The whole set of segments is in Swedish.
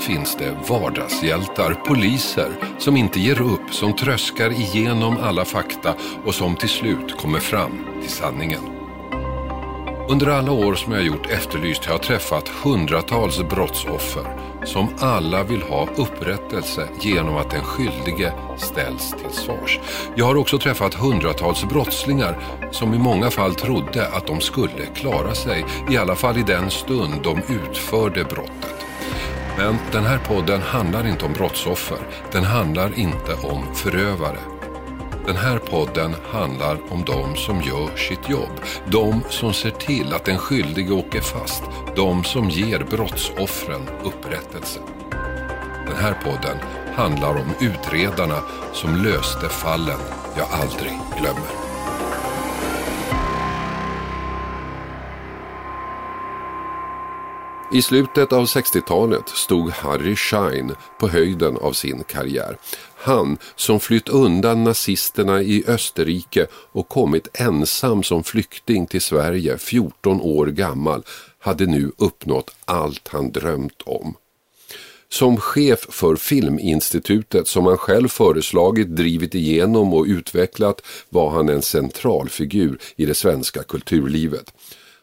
finns det vardagshjältar, poliser som inte ger upp, som tröskar igenom alla fakta och som till slut kommer fram till sanningen. Under alla år som jag gjort Efterlyst har jag träffat hundratals brottsoffer som alla vill ha upprättelse genom att den skyldige ställs till svars. Jag har också träffat hundratals brottslingar som i många fall trodde att de skulle klara sig, i alla fall i den stund de utförde brottet. Men den här podden handlar inte om brottsoffer. Den handlar inte om förövare. Den här podden handlar om de som gör sitt jobb. De som ser till att den skyldige åker fast. De som ger brottsoffren upprättelse. Den här podden handlar om utredarna som löste fallen jag aldrig glömmer. I slutet av 60-talet stod Harry Schein på höjden av sin karriär. Han som flytt undan nazisterna i Österrike och kommit ensam som flykting till Sverige 14 år gammal hade nu uppnått allt han drömt om. Som chef för Filminstitutet som han själv föreslagit, drivit igenom och utvecklat var han en centralfigur i det svenska kulturlivet.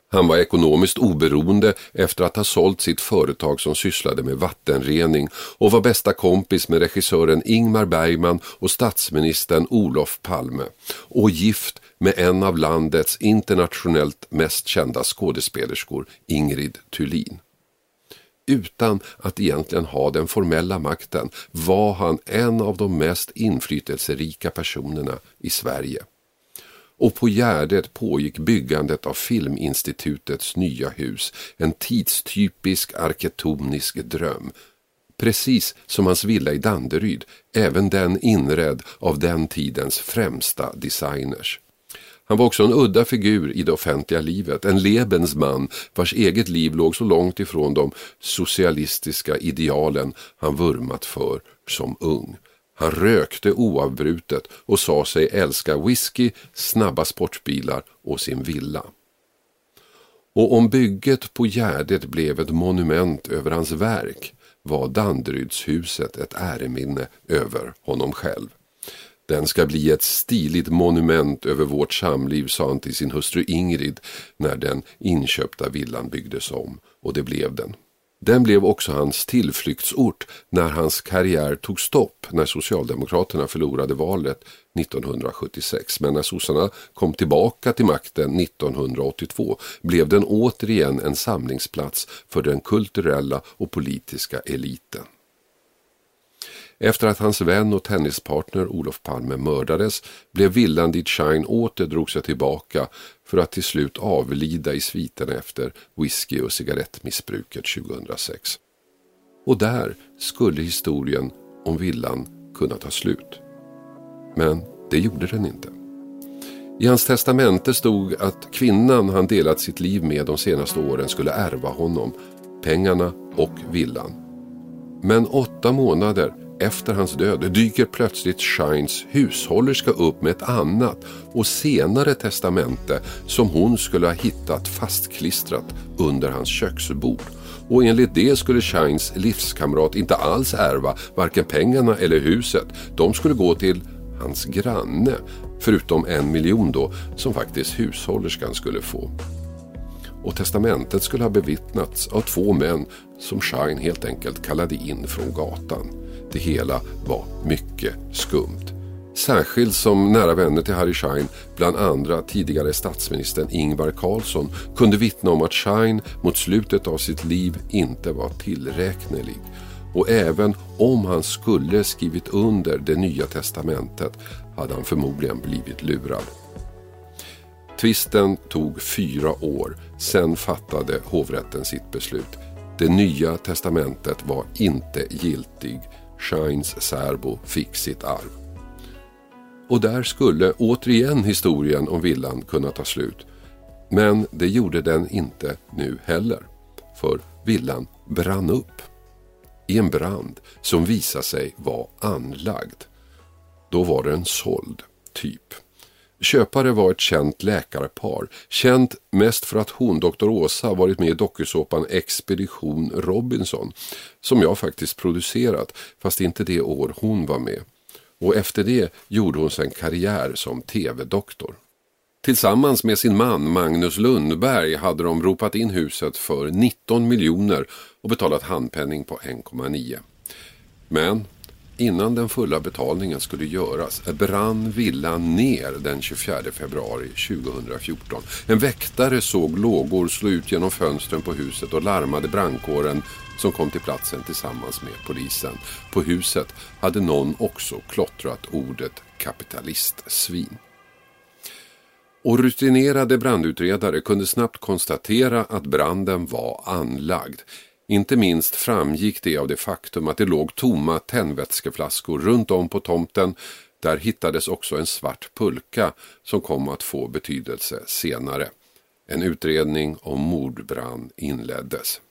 Han var ekonomiskt oberoende efter att ha sålt sitt företag som sysslade med vattenrening och var bästa kompis med regissören Ingmar Bergman och statsministern Olof Palme och gift med en av landets internationellt mest kända skådespelerskor, Ingrid Thulin. Utan att egentligen ha den formella makten var han en av de mest inflytelserika personerna i Sverige och på Gärdet pågick byggandet av Filminstitutets nya hus, en tidstypisk arketonisk dröm. Precis som hans villa i Danderyd, även den inredd av den tidens främsta designers. Han var också en udda figur i det offentliga livet, en Lebensman vars eget liv låg så långt ifrån de socialistiska idealen han vurmat för som ung. Han rökte oavbrutet och sa sig älska whisky, snabba sportbilar och sin villa. Och om bygget på Gärdet blev ett monument över hans verk var Danderydshuset ett äreminne över honom själv. Den ska bli ett stiligt monument över vårt samliv, sa han till sin hustru Ingrid när den inköpta villan byggdes om. Och det blev den. Den blev också hans tillflyktsort när hans karriär tog stopp när Socialdemokraterna förlorade valet 1976. Men när sossarna kom tillbaka till makten 1982 blev den återigen en samlingsplats för den kulturella och politiska eliten. Efter att hans vän och tennispartner Olof Palme mördades blev villan dit Shine åter drog sig tillbaka för att till slut avlida i sviterna efter whisky och cigarettmissbruket 2006. Och där skulle historien om villan kunna ta slut. Men det gjorde den inte. I hans testamente stod att kvinnan han delat sitt liv med de senaste åren skulle ärva honom, pengarna och villan. Men åtta månader efter hans död dyker plötsligt Shines hushållerska upp med ett annat och senare testamente som hon skulle ha hittat fastklistrat under hans köksbord. Och enligt det skulle Shines livskamrat inte alls ärva varken pengarna eller huset. De skulle gå till hans granne, förutom en miljon då som faktiskt hushållerskan skulle få. Och testamentet skulle ha bevittnats av två män som Shine helt enkelt kallade in från gatan. Det hela var mycket skumt. Särskilt som nära vänner till Harry Schein, bland andra tidigare statsministern Ingvar Carlsson, kunde vittna om att Schein mot slutet av sitt liv inte var tillräknelig. Och även om han skulle skrivit under det nya testamentet hade han förmodligen blivit lurad. Tvisten tog fyra år, sen fattade hovrätten sitt beslut. Det nya testamentet var inte giltig Shines särbo fick sitt arv. Och där skulle återigen historien om villan kunna ta slut. Men det gjorde den inte nu heller. För villan brann upp. I en brand som visade sig vara anlagd. Då var den såld, typ. Köpare var ett känt läkarpar, känt mest för att hon, doktor Åsa, varit med i dokusåpan Expedition Robinson, som jag faktiskt producerat, fast inte det år hon var med. Och efter det gjorde hon sen karriär som tv-doktor. Tillsammans med sin man Magnus Lundberg hade de ropat in huset för 19 miljoner och betalat handpenning på 1,9. Men innan den fulla betalningen skulle göras brann villan ner den 24 februari 2014. En väktare såg lågor slå ut genom fönstren på huset och larmade brandkåren som kom till platsen tillsammans med polisen. På huset hade någon också klottrat ordet kapitalistsvin. Och rutinerade brandutredare kunde snabbt konstatera att branden var anlagd. Inte minst framgick det av det faktum att det låg tomma tändvätskeflaskor runt om på tomten. Där hittades också en svart pulka som kom att få betydelse senare. En utredning om mordbrand inleddes.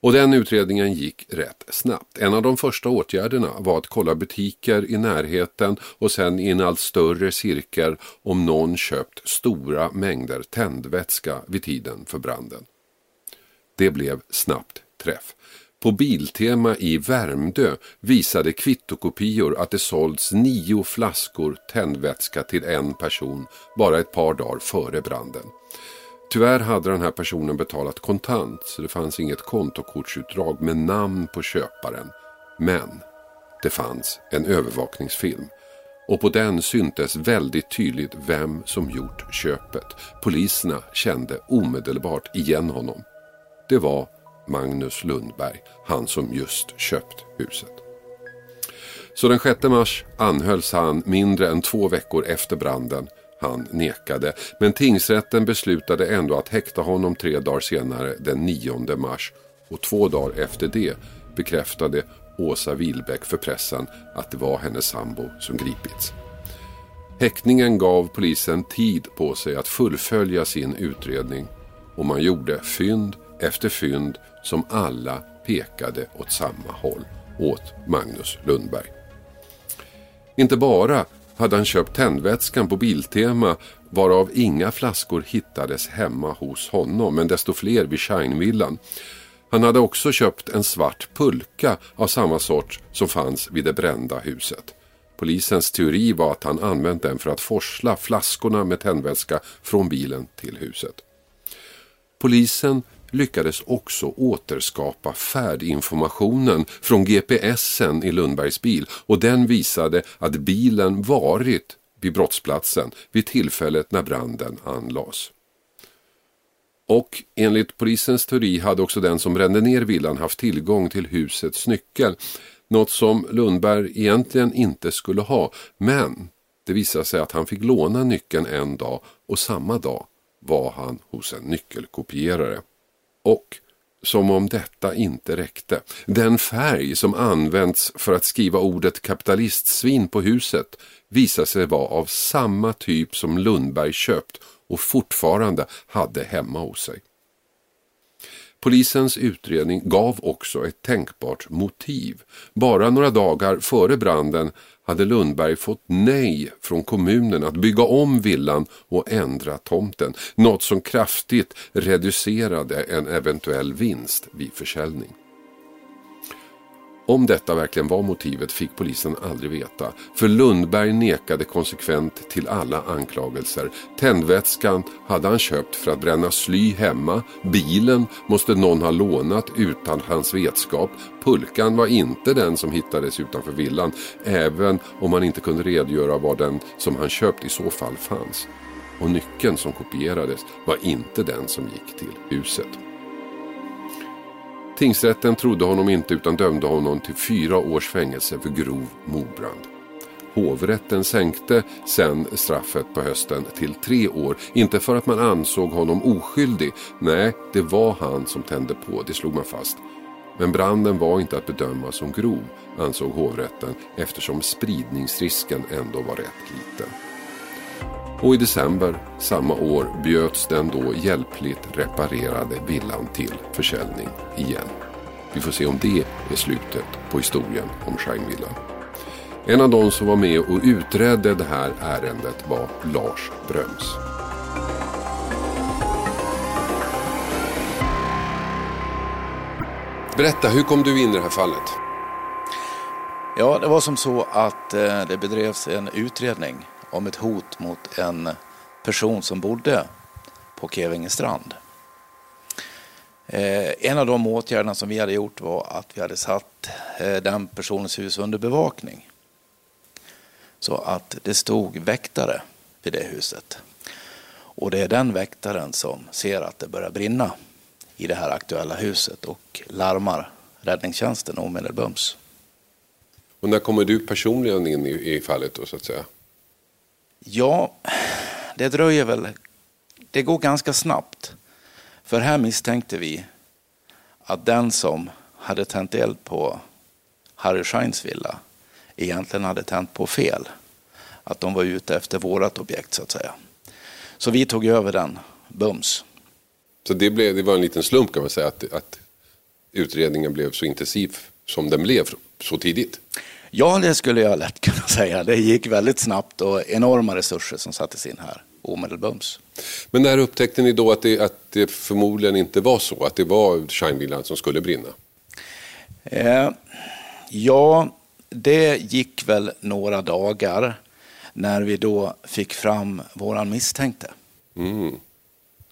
Och den utredningen gick rätt snabbt. En av de första åtgärderna var att kolla butiker i närheten och sen i en allt större cirkel om någon köpt stora mängder tändvätska vid tiden för branden. Det blev snabbt träff. På Biltema i Värmdö visade kvittokopior att det sålts nio flaskor tändvätska till en person bara ett par dagar före branden. Tyvärr hade den här personen betalat kontant så det fanns inget kontokortsutdrag med namn på köparen. Men det fanns en övervakningsfilm och på den syntes väldigt tydligt vem som gjort köpet. Poliserna kände omedelbart igen honom. Det var Magnus Lundberg, han som just köpt huset. Så den 6 mars anhölls han mindre än två veckor efter branden han nekade. Men tingsrätten beslutade ändå att häkta honom tre dagar senare den 9 mars. Och två dagar efter det bekräftade Åsa Wilbäck för pressen att det var hennes sambo som gripits. Häktningen gav polisen tid på sig att fullfölja sin utredning och man gjorde fynd efter fynd som alla pekade åt samma håll, åt Magnus Lundberg. Inte bara hade han köpt tändvätskan på Biltema varav inga flaskor hittades hemma hos honom men desto fler vid Scheinvillan. Han hade också köpt en svart pulka av samma sort som fanns vid det brända huset. Polisens teori var att han använt den för att forsla flaskorna med tändvätska från bilen till huset. Polisen lyckades också återskapa färdinformationen från GPSen i Lundbergs bil och den visade att bilen varit vid brottsplatsen vid tillfället när branden anlades. Och enligt polisens teori hade också den som brände ner villan haft tillgång till husets nyckel. Något som Lundberg egentligen inte skulle ha. Men det visade sig att han fick låna nyckeln en dag och samma dag var han hos en nyckelkopierare. Och som om detta inte räckte. Den färg som använts för att skriva ordet kapitalistsvin på huset visade sig vara av samma typ som Lundberg köpt och fortfarande hade hemma hos sig. Polisens utredning gav också ett tänkbart motiv. Bara några dagar före branden hade Lundberg fått nej från kommunen att bygga om villan och ändra tomten. Något som kraftigt reducerade en eventuell vinst vid försäljning. Om detta verkligen var motivet fick polisen aldrig veta. För Lundberg nekade konsekvent till alla anklagelser. Tändvätskan hade han köpt för att bränna sly hemma. Bilen måste någon ha lånat utan hans vetskap. Pulkan var inte den som hittades utanför villan. Även om man inte kunde redogöra var den som han köpt i så fall fanns. Och nyckeln som kopierades var inte den som gick till huset. Tingsrätten trodde honom inte utan dömde honom till fyra års fängelse för grov mordbrand. Hovrätten sänkte sen straffet på hösten till tre år. Inte för att man ansåg honom oskyldig. Nej, det var han som tände på, det slog man fast. Men branden var inte att bedöma som grov, ansåg hovrätten eftersom spridningsrisken ändå var rätt liten. Och i december samma år bjöds den då hjälpligt reparerade villan till försäljning igen. Vi får se om det är slutet på historien om Scheinvillan. En av de som var med och utredde det här ärendet var Lars Bröms. Berätta, hur kom du in i det här fallet? Ja, det var som så att eh, det bedrevs en utredning om ett hot mot en person som bodde på Kevingestrand. Eh, en av de åtgärderna som vi hade gjort var att vi hade satt eh, den personens hus under bevakning. Så att det stod väktare vid det huset. Och det är den väktaren som ser att det börjar brinna i det här aktuella huset och larmar räddningstjänsten omedelbums. Och när kommer du personligen in i, i fallet då så att säga? Ja, det dröjer väl. Det går ganska snabbt. För här misstänkte vi att den som hade tänt eld på Harry Scheins villa egentligen hade tänt på fel. Att de var ute efter vårat objekt så att säga. Så vi tog över den bums. Så det, blev, det var en liten slump kan man säga att, att utredningen blev så intensiv som den blev så tidigt? Ja, det skulle jag lätt kunna säga. Det gick väldigt snabbt och enorma resurser som sattes in här omedelbums. Men när upptäckte ni då att det, att det förmodligen inte var så, att det var Shinevillan som skulle brinna? Eh, ja, det gick väl några dagar när vi då fick fram våran misstänkte. Mm.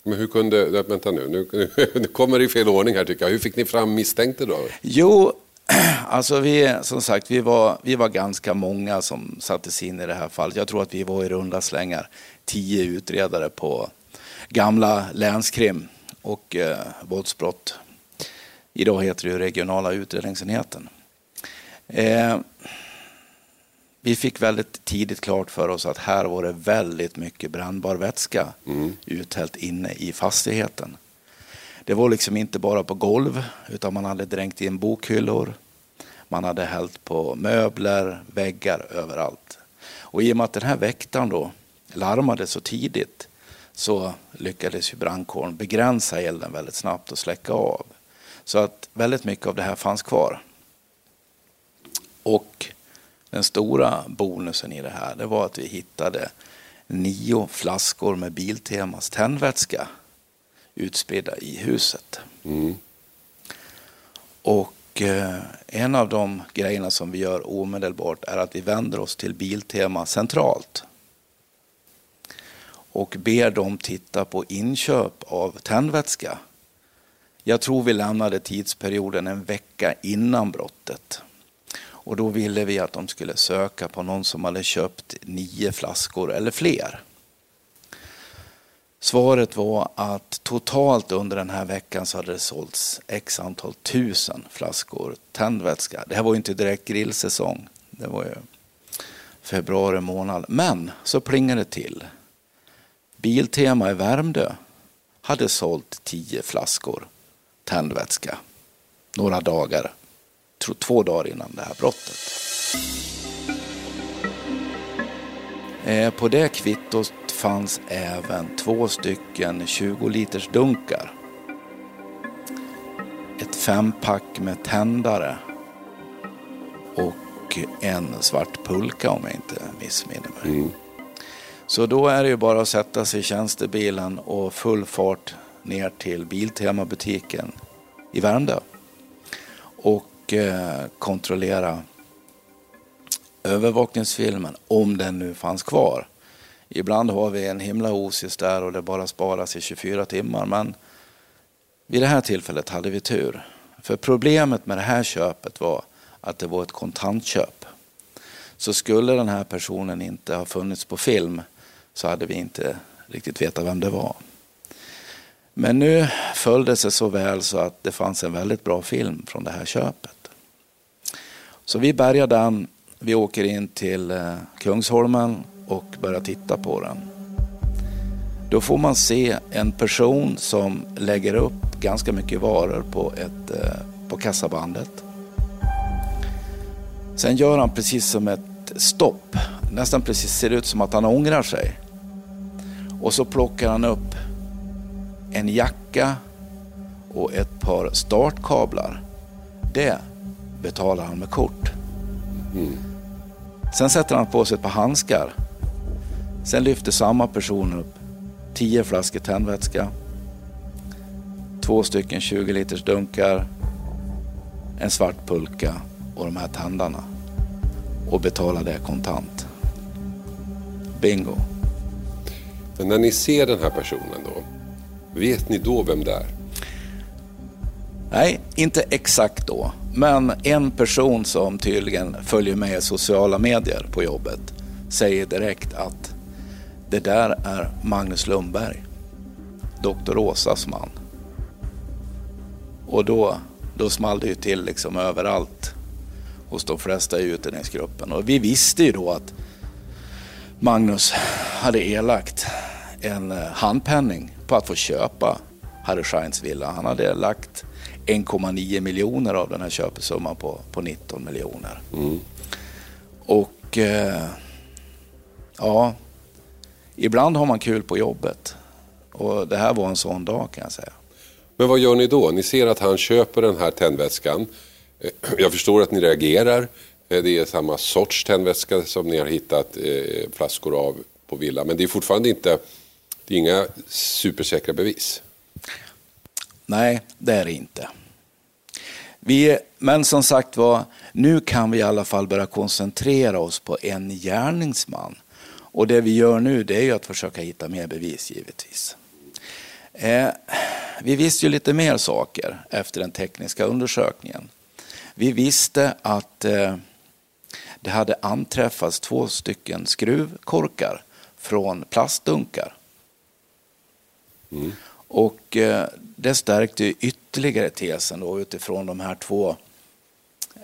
Men hur kunde, vänta nu, nu, nu kommer det i fel ordning här tycker jag. Hur fick ni fram misstänkte då? Jo, alltså vi, som sagt, vi var, vi var ganska många som sattes in i det här fallet. Jag tror att vi var i runda slängar tio utredare på gamla länskrim och eh, våldsbrott. Idag heter det ju regionala utredningsenheten. Eh, vi fick väldigt tidigt klart för oss att här var det väldigt mycket brännbar vätska mm. uthällt inne i fastigheten. Det var liksom inte bara på golv utan man hade dränkt in bokhyllor. Man hade hällt på möbler, väggar, överallt. Och i och med att den här väktaren då larmade så tidigt så lyckades ju brandkåren begränsa elden väldigt snabbt och släcka av. Så att väldigt mycket av det här fanns kvar. Och den stora bonusen i det här det var att vi hittade nio flaskor med Biltemas tändvätska utspridda i huset. Mm. Och och eh, en av de grejerna som vi gör omedelbart är att vi vänder oss till Biltema centralt och ber dem titta på inköp av tändvätska. Jag tror vi lämnade tidsperioden en vecka innan brottet. Och då ville vi att de skulle söka på någon som hade köpt nio flaskor eller fler. Svaret var att totalt under den här veckan så hade det sålts x antal tusen flaskor tändvätska. Det här var ju inte direkt grillsäsong. Det var ju februari månad. Men så plingade det till. Biltema i Värmdö hade sålt tio flaskor tändvätska några dagar tror två dagar innan det här brottet. Eh, på det kvittot fanns även två stycken 20 liters dunkar. Ett fempack med tändare och en svart pulka om jag inte missminner mig. Mm. Så då är det ju bara att sätta sig i tjänstebilen och full fart ner till Biltema-butiken i Värmdö. Och Eh, kontrollera övervakningsfilmen, om den nu fanns kvar. Ibland har vi en himla osis där och det bara sparas i 24 timmar. Men vid det här tillfället hade vi tur. För problemet med det här köpet var att det var ett kontantköp. Så skulle den här personen inte ha funnits på film så hade vi inte riktigt vetat vem det var. Men nu föll det sig så väl så att det fanns en väldigt bra film från det här köpet. Så vi bärgade den, vi åker in till eh, Kungsholmen och börjar titta på den. Då får man se en person som lägger upp ganska mycket varor på ett eh, på kassabandet. Sen gör han precis som ett stopp. Nästan precis ser ut som att han ångrar sig. Och så plockar han upp en jacka och ett par startkablar. Det betalar han med kort. Mm. Sen sätter han på sig ett par handskar. Sen lyfter samma person upp tio flaskor tändvätska, två stycken 20 liters dunkar, en svart pulka och de här tändarna och betalar det kontant. Bingo. Men när ni ser den här personen då, vet ni då vem det är? Nej, inte exakt då. Men en person som tydligen följer med i sociala medier på jobbet säger direkt att det där är Magnus Lundberg, doktor Åsas man. Och då, då small det ju till liksom överallt hos de flesta i utredningsgruppen. Och vi visste ju då att Magnus hade erlagt en eh, handpenning på att få köpa Harry Scheins villa. Han hade lagt 1,9 miljoner av den här köpesumman på, på 19 miljoner. Mm. Och eh, ja, ibland har man kul på jobbet. Och det här var en sån dag kan jag säga. Men vad gör ni då? Ni ser att han köper den här tändvätskan. Eh, jag förstår att ni reagerar. Eh, det är samma sorts tändvätska som ni har hittat eh, flaskor av på villa. Men det är fortfarande inte, det är inga supersäkra bevis. Nej, det är det inte. Vi, men som sagt var, nu kan vi i alla fall börja koncentrera oss på en gärningsman. Och det vi gör nu det är ju att försöka hitta mer bevis givetvis. Eh, vi visste ju lite mer saker efter den tekniska undersökningen. Vi visste att eh, det hade anträffats två stycken skruvkorkar från plastdunkar. Mm. Och eh, det stärkte ytterligare tesen då utifrån de här två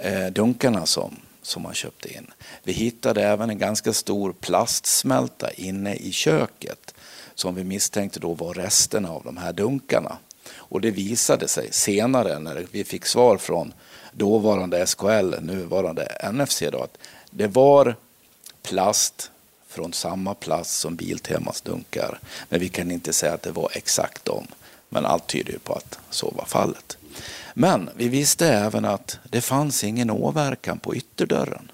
eh, dunkarna som, som man köpte in. Vi hittade även en ganska stor plastsmälta inne i köket som vi misstänkte då var resterna av de här dunkarna. Och det visade sig senare när vi fick svar från dåvarande SKL, nuvarande NFC, då, att det var plast från samma plast som Biltemas dunkar. Men vi kan inte säga att det var exakt dem. Men allt tyder ju på att så var fallet. Men vi visste även att det fanns ingen åverkan på ytterdörren.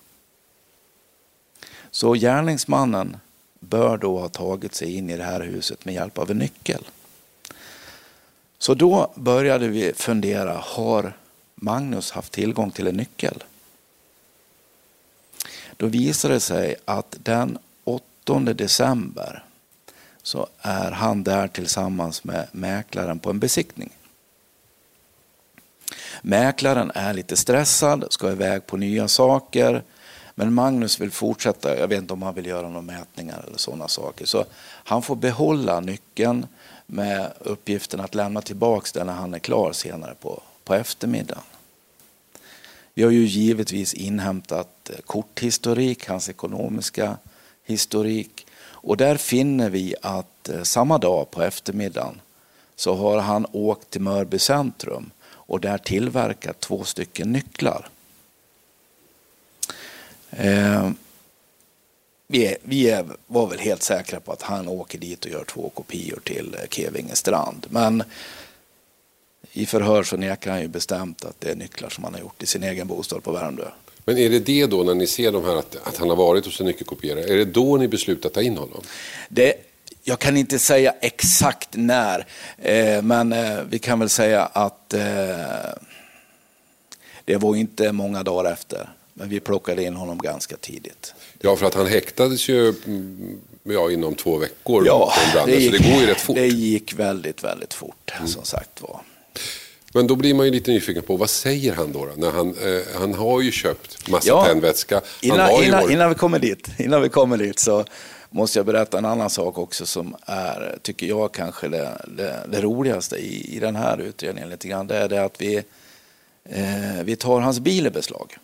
Så gärningsmannen bör då ha tagit sig in i det här huset med hjälp av en nyckel. Så då började vi fundera, har Magnus haft tillgång till en nyckel? Då visade det sig att den 8 december så är han där tillsammans med mäklaren på en besiktning. Mäklaren är lite stressad, ska iväg på nya saker. Men Magnus vill fortsätta, jag vet inte om han vill göra några mätningar eller sådana saker. Så han får behålla nyckeln med uppgiften att lämna tillbaka den när han är klar senare på, på eftermiddagen. Vi har ju givetvis inhämtat eh, korthistorik, hans ekonomiska historik. Och där finner vi att eh, samma dag på eftermiddagen så har han åkt till Mörby centrum och där tillverkat två stycken nycklar. Eh, vi, är, vi är, var väl helt säkra på att han åker dit och gör två kopior till eh, Kevinge strand. Men i förhör så nekar han ju bestämt att det är nycklar som han har gjort i sin egen bostad på Värmdö. Men är det det då när ni ser de här att, att han har varit hos en nyckelkopierare, är det då ni beslutar ta in honom? Det, jag kan inte säga exakt när, eh, men eh, vi kan väl säga att eh, det var inte många dagar efter. Men vi plockade in honom ganska tidigt. Ja, för att han häktades ju mm, ja, inom två veckor. Ja, det gick, så det går ju rätt fort. Det gick väldigt, väldigt fort, mm. som sagt var. Men då blir man ju lite nyfiken på vad säger han då? då? När han, eh, han har ju köpt massa ja, tändvätska. Innan, innan, varit... innan, vi kommer dit, innan vi kommer dit så måste jag berätta en annan sak också som är, tycker jag, kanske det, det, det roligaste i, i den här utredningen lite grann. Det är det att vi, eh, vi tar hans bil i beslag.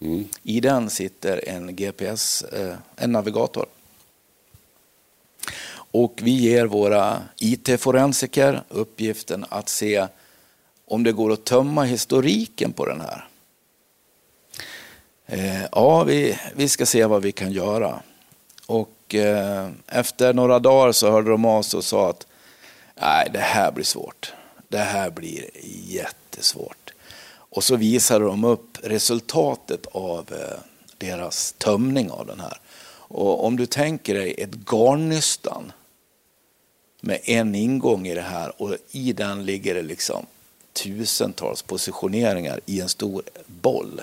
Mm. I den sitter en GPS, eh, en navigator. Och vi ger våra IT-forensiker uppgiften att se om det går att tömma historiken på den här. Eh, ja, vi, vi ska se vad vi kan göra. Och eh, efter några dagar så hörde de av sig och sa att nej, det här blir svårt. Det här blir jättesvårt. Och så visade de upp resultatet av eh, deras tömning av den här. Och om du tänker dig ett garnnystan med en ingång i det här och i den ligger det liksom tusentals positioneringar i en stor boll.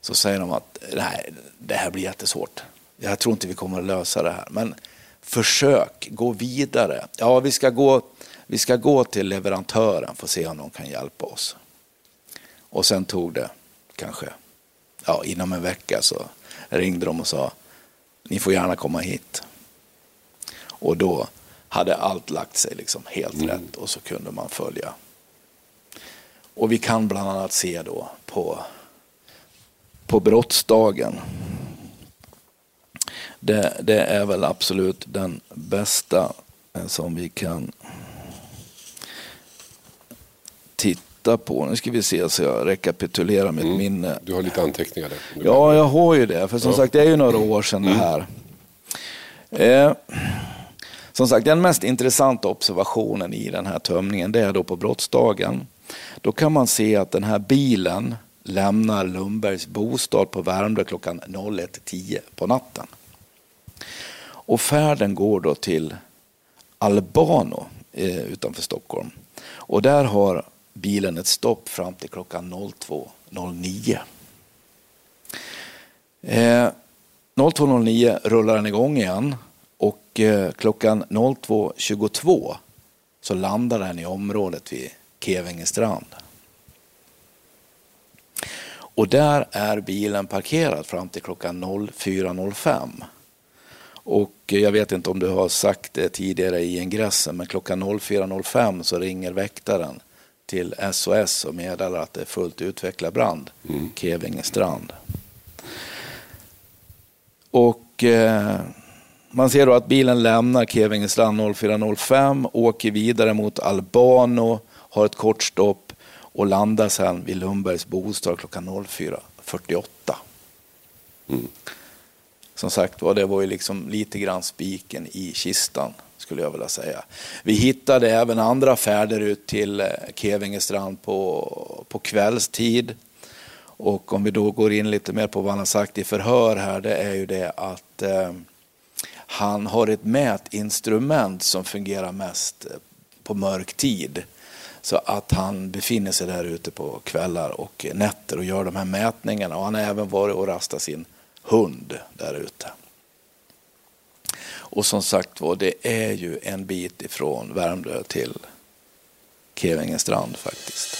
Så säger de att nej, det här blir jättesvårt. Jag tror inte vi kommer att lösa det här. Men försök, gå vidare. Ja, vi ska gå, vi ska gå till leverantören för att se om de kan hjälpa oss. Och sen tog det kanske, ja, inom en vecka så ringde de och sa, ni får gärna komma hit. Och då hade allt lagt sig liksom helt mm. rätt och så kunde man följa. Och vi kan bland annat se då på, på brottsdagen. Det, det är väl absolut den bästa eh, som vi kan titta på. Nu ska vi se så jag rekapitulerar mitt mm. minne. Du har lite anteckningar där. Ja, jag har ju det. För som ja. sagt, det är ju några år sedan mm. det här. Eh, som sagt, den mest intressanta observationen i den här tömningen, det är då på brottsdagen. Då kan man se att den här bilen lämnar Lundbergs bostad på Värmdö klockan 01.10 på natten. Och färden går då till Albano eh, utanför Stockholm. Och där har bilen ett stopp fram till klockan 02.09. Eh, 02.09 rullar den igång igen och eh, klockan 02.22 så landar den i området vid Kevingestrand. Och där är bilen parkerad fram till klockan 04.05. Och jag vet inte om du har sagt det tidigare i ingressen, men klockan 04.05 så ringer väktaren till SOS och meddelar att det är fullt utvecklad brand, mm. Kevinge strand. Och eh, man ser då att bilen lämnar Kevinge strand 04.05, åker vidare mot Albano, har ett kort stopp och landar sen vid Lundbergs bostad klockan 04.48. Mm. Som sagt var, det var ju liksom lite grann spiken i kistan skulle jag vilja säga. Vi hittade även andra färder ut till eh, Kevingestrand på, på kvällstid. Och om vi då går in lite mer på vad han har sagt i förhör här, det är ju det att eh, han har ett mätinstrument som fungerar mest eh, på mörk tid. Så att han befinner sig där ute på kvällar och nätter och gör de här mätningarna. Och han har även varit och rastat sin hund där ute. Och som sagt var, det är ju en bit ifrån Värmdö till Kevingestrand faktiskt.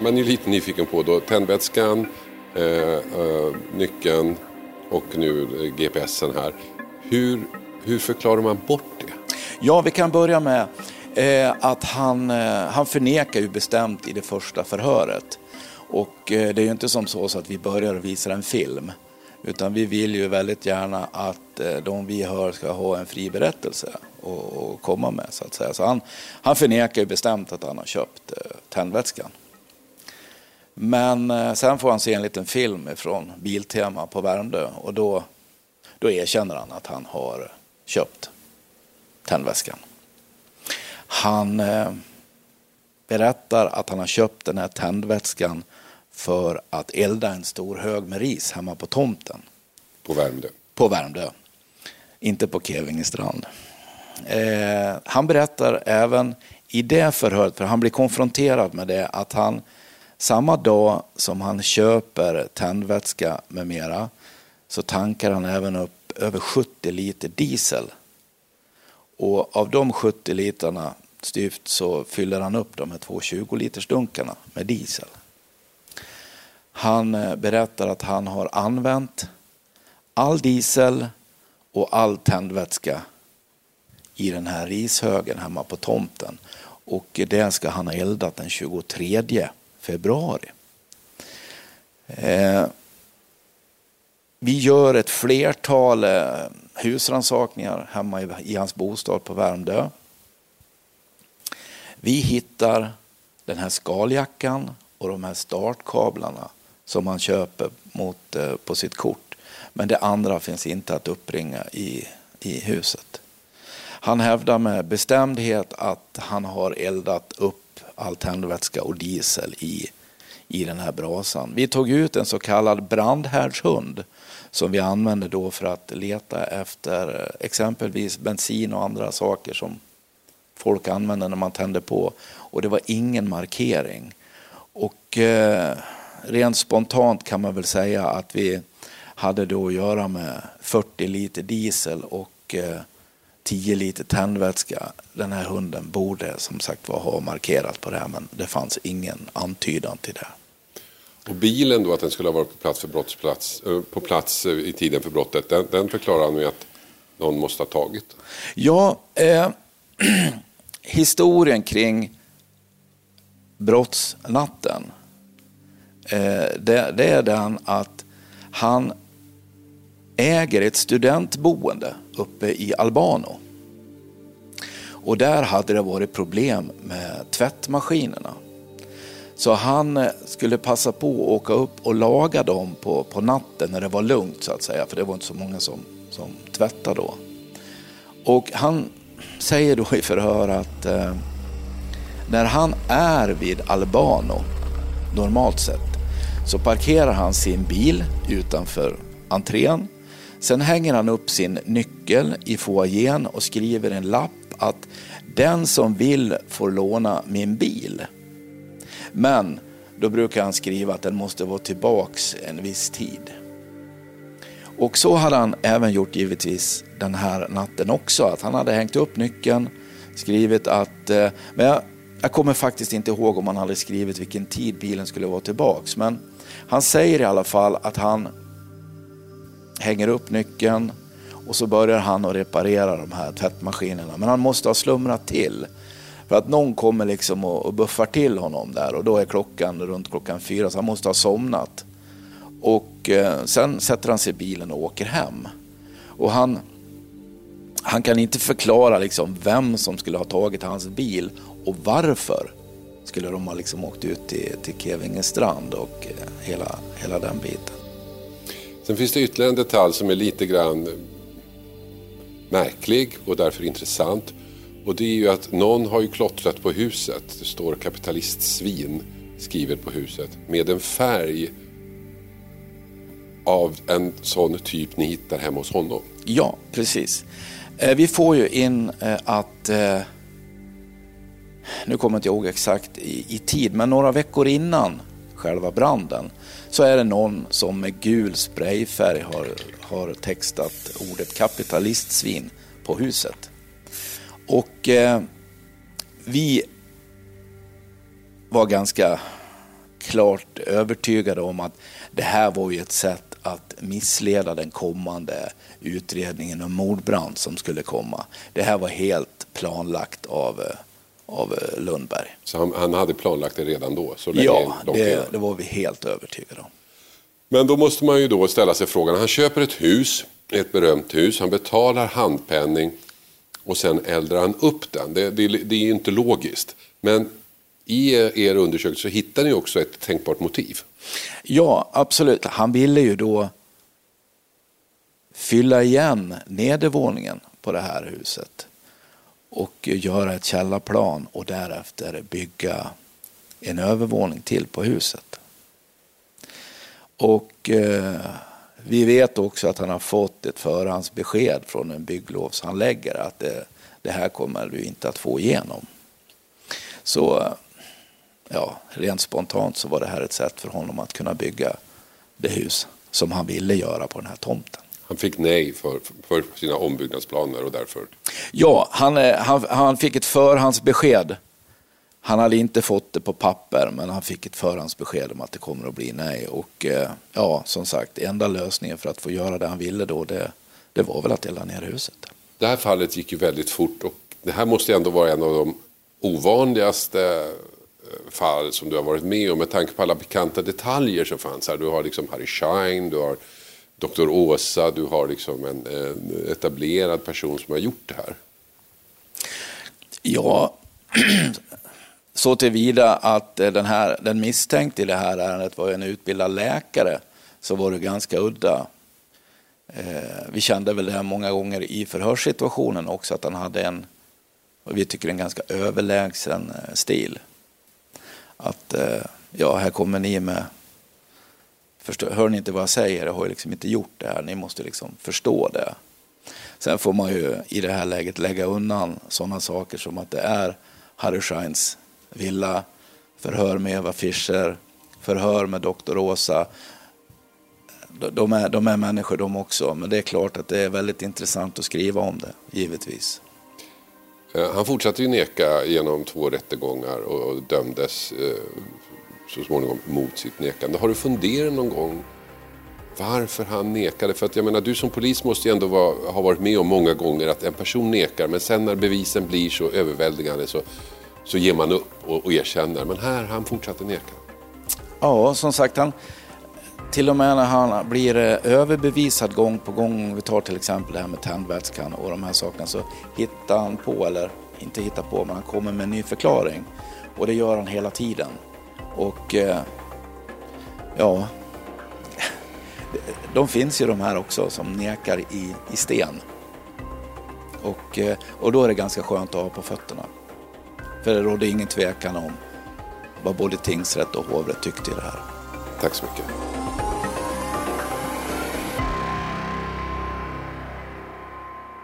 Man är lite nyfiken på då tändvätskan, eh, eh, nyckeln och nu GPSen här. Hur, hur förklarar man bort det? Ja, vi kan börja med eh, att han, eh, han förnekar ju bestämt i det första förhöret. Och eh, det är ju inte som så, så att vi börjar visa en film. Utan vi vill ju väldigt gärna att eh, de vi hör ska ha en fri berättelse att komma med så att säga. Så han, han förnekar ju bestämt att han har köpt eh, tändvätskan. Men eh, sen får han se en liten film från Biltema på Värmdö och då, då erkänner han att han har köpt tändväskan. Han berättar att han har köpt den här tändvätskan för att elda en stor hög med ris hemma på tomten. På Värmdö? På Värmdö. Inte på Kevingestrand. Eh, han berättar även i det förhöret, för han blir konfronterad med det, att han samma dag som han köper tändvätska med mera så tankar han även upp över 70 liter diesel. Och av de 70 litrarna styvt så fyller han upp de här två 20 liters dunkarna med diesel. Han eh, berättar att han har använt all diesel och all tändvätska i den här rishögen hemma på tomten. Och det ska han ha eldat den 23 februari. Eh, vi gör ett flertal eh, husransakningar husrannsakningar hemma i, i hans bostad på Värmdö. Vi hittar den här skaljackan och de här startkablarna som man köper mot, eh, på sitt kort. Men det andra finns inte att uppringa i, i huset. Han hävdar med bestämdhet att han har eldat upp all tändvätska och diesel i, i den här brasan. Vi tog ut en så kallad brandhärdshund som vi använde då för att leta efter exempelvis bensin och andra saker som folk använder när man tänder på. Och det var ingen markering. Och eh, rent spontant kan man väl säga att vi hade då att göra med 40 liter diesel och eh, 10 liter tändvätska. Den här hunden borde som sagt var ha markerat på det här men det fanns ingen antydan till det. Och bilen då, att den skulle ha varit på plats, för brottsplats, eh, på plats eh, i tiden för brottet, den, den förklarar han med att någon måste ha tagit. Ja, eh, historien kring brottsnatten, eh, det, det är den att han äger ett studentboende uppe i Albano. Och där hade det varit problem med tvättmaskinerna. Så han eh, skulle passa på att åka upp och laga dem på, på natten när det var lugnt så att säga. För det var inte så många som, som tvättade då. Och han säger då i förhör att eh, när han är vid Albano, normalt sett, så parkerar han sin bil utanför entrén. Sen hänger han upp sin nyckel i foajén och skriver en lapp att den som vill får låna min bil. Men då brukar han skriva att den måste vara tillbaks en viss tid. Och så hade han även gjort givetvis den här natten också. Att han hade hängt upp nyckeln, skrivit att, eh, men jag, jag kommer faktiskt inte ihåg om han hade skrivit vilken tid bilen skulle vara tillbaks. Men han säger i alla fall att han hänger upp nyckeln och så börjar han att reparera de här tvättmaskinerna. Men han måste ha slumrat till. För att någon kommer liksom och, och buffar till honom där och då är klockan runt klockan fyra så han måste ha somnat. Och eh, sen sätter han sig i bilen och åker hem. Och han, han kan inte förklara liksom vem som skulle ha tagit hans bil och varför skulle de ha liksom åkt ut till, till Kevinge strand och eh, hela, hela den biten. Sen finns det ytterligare en detalj som är lite grann märklig och därför intressant. Och det är ju att någon har ju klottrat på huset. Det står kapitalistsvin skrivet på huset med en färg av en sån typ ni hittar hemma hos honom. Ja, precis. Eh, vi får ju in eh, att, eh, nu kommer jag inte ihåg exakt i, i tid, men några veckor innan själva branden så är det någon som med gul sprayfärg har, har textat ordet kapitalistsvin på huset. Och eh, vi var ganska klart övertygade om att det här var ju ett sätt att missleda den kommande utredningen om mordbrand som skulle komma. Det här var helt planlagt av, eh, av eh, Lundberg. Så han, han hade planlagt det redan då? Så länge, ja, det, det var vi helt övertygade om. Men då måste man ju då ställa sig frågan, han köper ett hus, ett berömt hus, han betalar handpenning och sen eldar han upp den. Det, det, det är ju inte logiskt. Men i er undersökning så hittar ni också ett tänkbart motiv. Ja, absolut. Han ville ju då fylla igen nedervåningen på det här huset och göra ett källarplan och därefter bygga en övervåning till på huset. Och eh, vi vet också att han har fått ett förhandsbesked från en bygglovshandläggare att det, det här kommer du inte att få igenom. Så ja, rent spontant så var det här ett sätt för honom att kunna bygga det hus som han ville göra på den här tomten. Han fick nej för, för sina ombyggnadsplaner och därför. Ja, han, eh, han, han fick ett förhandsbesked. Han hade inte fått det på papper, men han fick ett förhandsbesked om att det kommer att bli nej. Och eh, ja, som sagt, enda lösningen för att få göra det han ville då, det, det var väl att elda ner huset. Det här fallet gick ju väldigt fort och det här måste ändå vara en av de ovanligaste eh, fall som du har varit med om med tanke på alla pikanta detaljer som fanns här. Du har liksom Harry Schein, du har Dr. Åsa, du har liksom en, en etablerad person som har gjort det här. Ja, Så tillvida att eh, den, här, den misstänkte i det här ärendet var en utbildad läkare så var det ganska udda. Eh, vi kände väl det många gånger i förhörssituationen också att han hade en, vad vi tycker en ganska överlägsen eh, stil. Att ja, här kommer ni med, förstår, hör ni inte vad jag säger, jag har ju liksom inte gjort det här, ni måste liksom förstå det. Sen får man ju i det här läget lägga undan sådana saker som att det är Harry Scheins villa, förhör med Eva Fischer, förhör med doktor Åsa. De är, de är människor de också, men det är klart att det är väldigt intressant att skriva om det, givetvis. Eh, han fortsatte ju neka genom två rättegångar och dömdes eh, så småningom mot sitt nekande. Har du funderat någon gång varför han nekade? För att jag menar, du som polis måste ju ändå vara, ha varit med om många gånger att en person nekar men sen när bevisen blir så överväldigande så så ger man upp och, och erkänner. Men här, han fortsatte neka. Ja, som sagt, han, till och med när han blir eh, överbevisad gång på gång, vi tar till exempel det här med tändvätskan och de här sakerna, så hittar han på, eller inte hittar på, men han kommer med en ny förklaring. Och det gör han hela tiden. Och eh, ja, de finns ju de här också som nekar i, i sten. Och, eh, och då är det ganska skönt att ha på fötterna. För det rådde ingen tvekan om vad både tingsrätt och hovrätt tyckte i det här. Tack så mycket.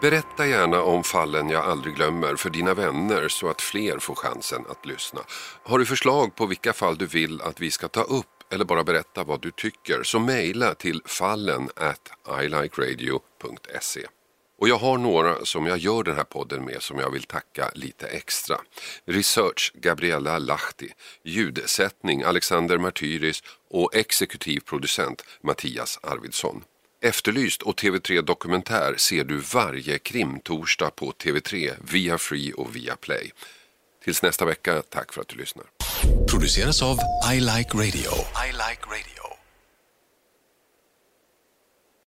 Berätta gärna om fallen jag aldrig glömmer för dina vänner så att fler får chansen att lyssna. Har du förslag på vilka fall du vill att vi ska ta upp eller bara berätta vad du tycker så mejla till fallen at ilikeradio.se. Och jag har några som jag gör den här podden med som jag vill tacka lite extra. Research Gabriella Lahti, ljudsättning Alexander Martyris och exekutiv producent Mattias Arvidsson. Efterlyst och TV3 Dokumentär ser du varje krimtorsdag på TV3, via Free och via Play. Tills nästa vecka, tack för att du lyssnar. Produceras av I Like Radio. I like radio.